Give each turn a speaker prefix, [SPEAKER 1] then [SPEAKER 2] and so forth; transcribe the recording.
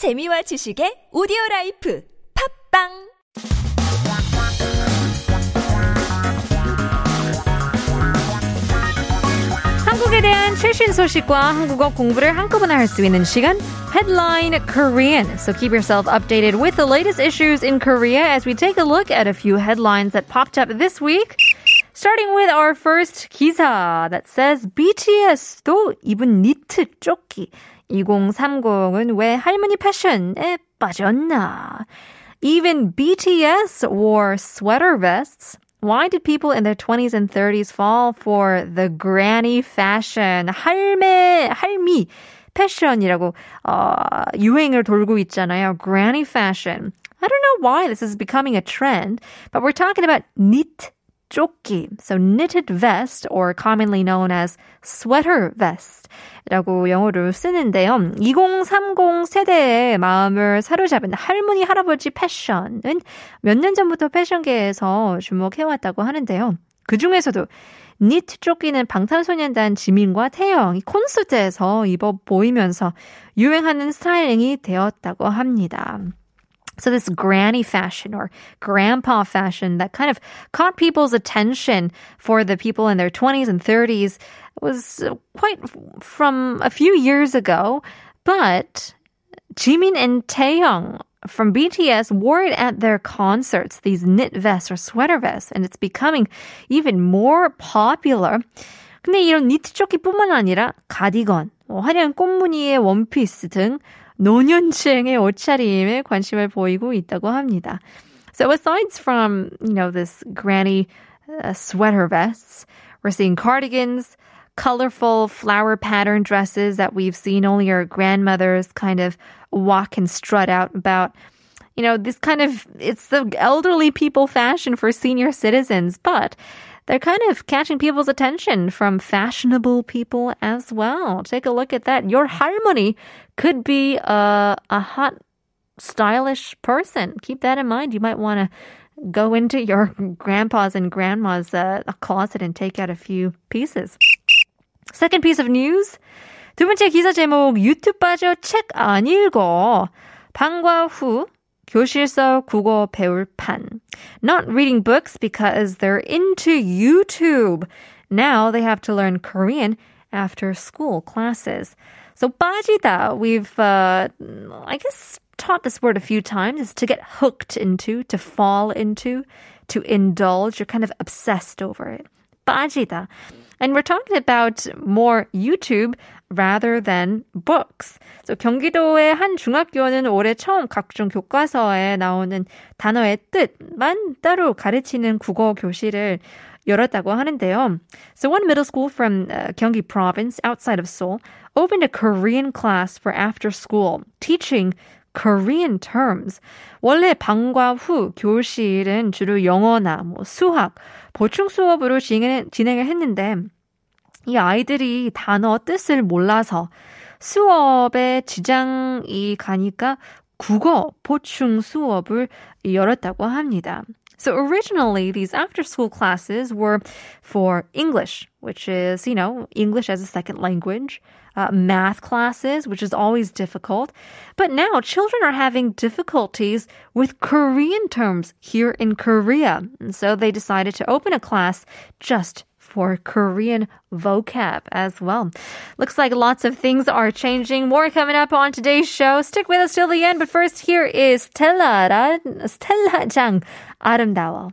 [SPEAKER 1] 재미와 지식의 오디오 라이프 팝빵
[SPEAKER 2] 한국에 대한 최신 소식과 한국어 공부를 한꺼번에 할 수 있는 시간 Headline Korean. So keep yourself updated with the latest issues in Korea as we take a look at a few headlines that popped up this week. Starting with our first 기사 that says BTS도 입은 니트 조끼 2030은 왜 할머니 패션에 빠졌나? Even BTS wore sweater vests. Why did people in their 20s and 30s fall for the granny fashion? 할매, 할미 패션이라고 어, 유행을 돌고 있잖아요. Granny fashion. I don't know why this is becoming a trend, but we're talking about knit 조끼. So knitted vest or commonly known as sweater vest. 라고 영어로 쓰는데요. 2030 세대의 마음을 사로잡은 할머니 할아버지 패션은 몇 년 전부터 패션계에서 주목해왔다고 하는데요. 그 중에서도 니트 조끼는 방탄소년단 지민과 태영이 콘서트에서 입어 보이면서 유행하는 스타일링이 되었다고 합니다. So this granny fashion or grandpa fashion that kind of caught people's attention for the people in their 20s and 30s was quite from a few years ago. But Jimin and Taehyung from BTS wore it at their concerts, these knit vests or sweater vests, and it's becoming even more popular. 근데 이런 니트 조끼뿐만 아니라 가디건, 화려한 꽃무늬의 원피스 등 노년층의 옷차림에 관심을 보이고 있다고 합니다. So aside from, you know, this granny uh, sweater vests, we're seeing cardigans, colorful flower pattern dresses that we've seen only our grandmothers kind of walk and strut out about. You know, this kind of, it's the elderly people fashion for senior citizens, but they're kind of catching people's attention from fashionable people as well. Take a look at that. Your harmony could be a, a hot, stylish person. Keep that in mind. You might want to go into your grandpa's and grandma's uh, closet and take out a few pieces. Second piece of news. 두 번째 기사 제목 유튜브 빠져 책 안 읽어. 방과 후 교실서 국어 배울 판. Not reading books because they're into YouTube. Now they have to learn Korean after school classes. So 빠지다, we've, uh, I guess, taught this word a few times, is to get hooked into, to fall into, to indulge. You're kind of obsessed over it. 빠지다. And we're talking about more YouTube rather than books. So 경기도의 한 중학교는 올해 처음 각종 교과서에 나오는 단어의 뜻만 따로 가르치는 국어 교실을 열었다고 하는데요. So one middle school from uh, Gyeonggi province outside of Seoul opened a Korean class for after school teaching Korean terms. 원래 방과 후 교실은 주로 영어나 뭐 수학, 보충 수업으로 진행, 진행을 했는데 이 아이들이 단어 뜻을 몰라서 수업에 지장이 가니까 국어 보충 수업을 열었다고 합니다. So originally, these after school classes were for English, which is, you know, English as a second language, uh, math classes, which is always difficult. But now children are having difficulties with Korean terms here in Korea. And so they decided to open a class just for Korean vocab as well. Looks like lots of things are changing. More coming up on today's show. Stick with us till the end. But first, here is Stella, Stella Jang, 아름다워.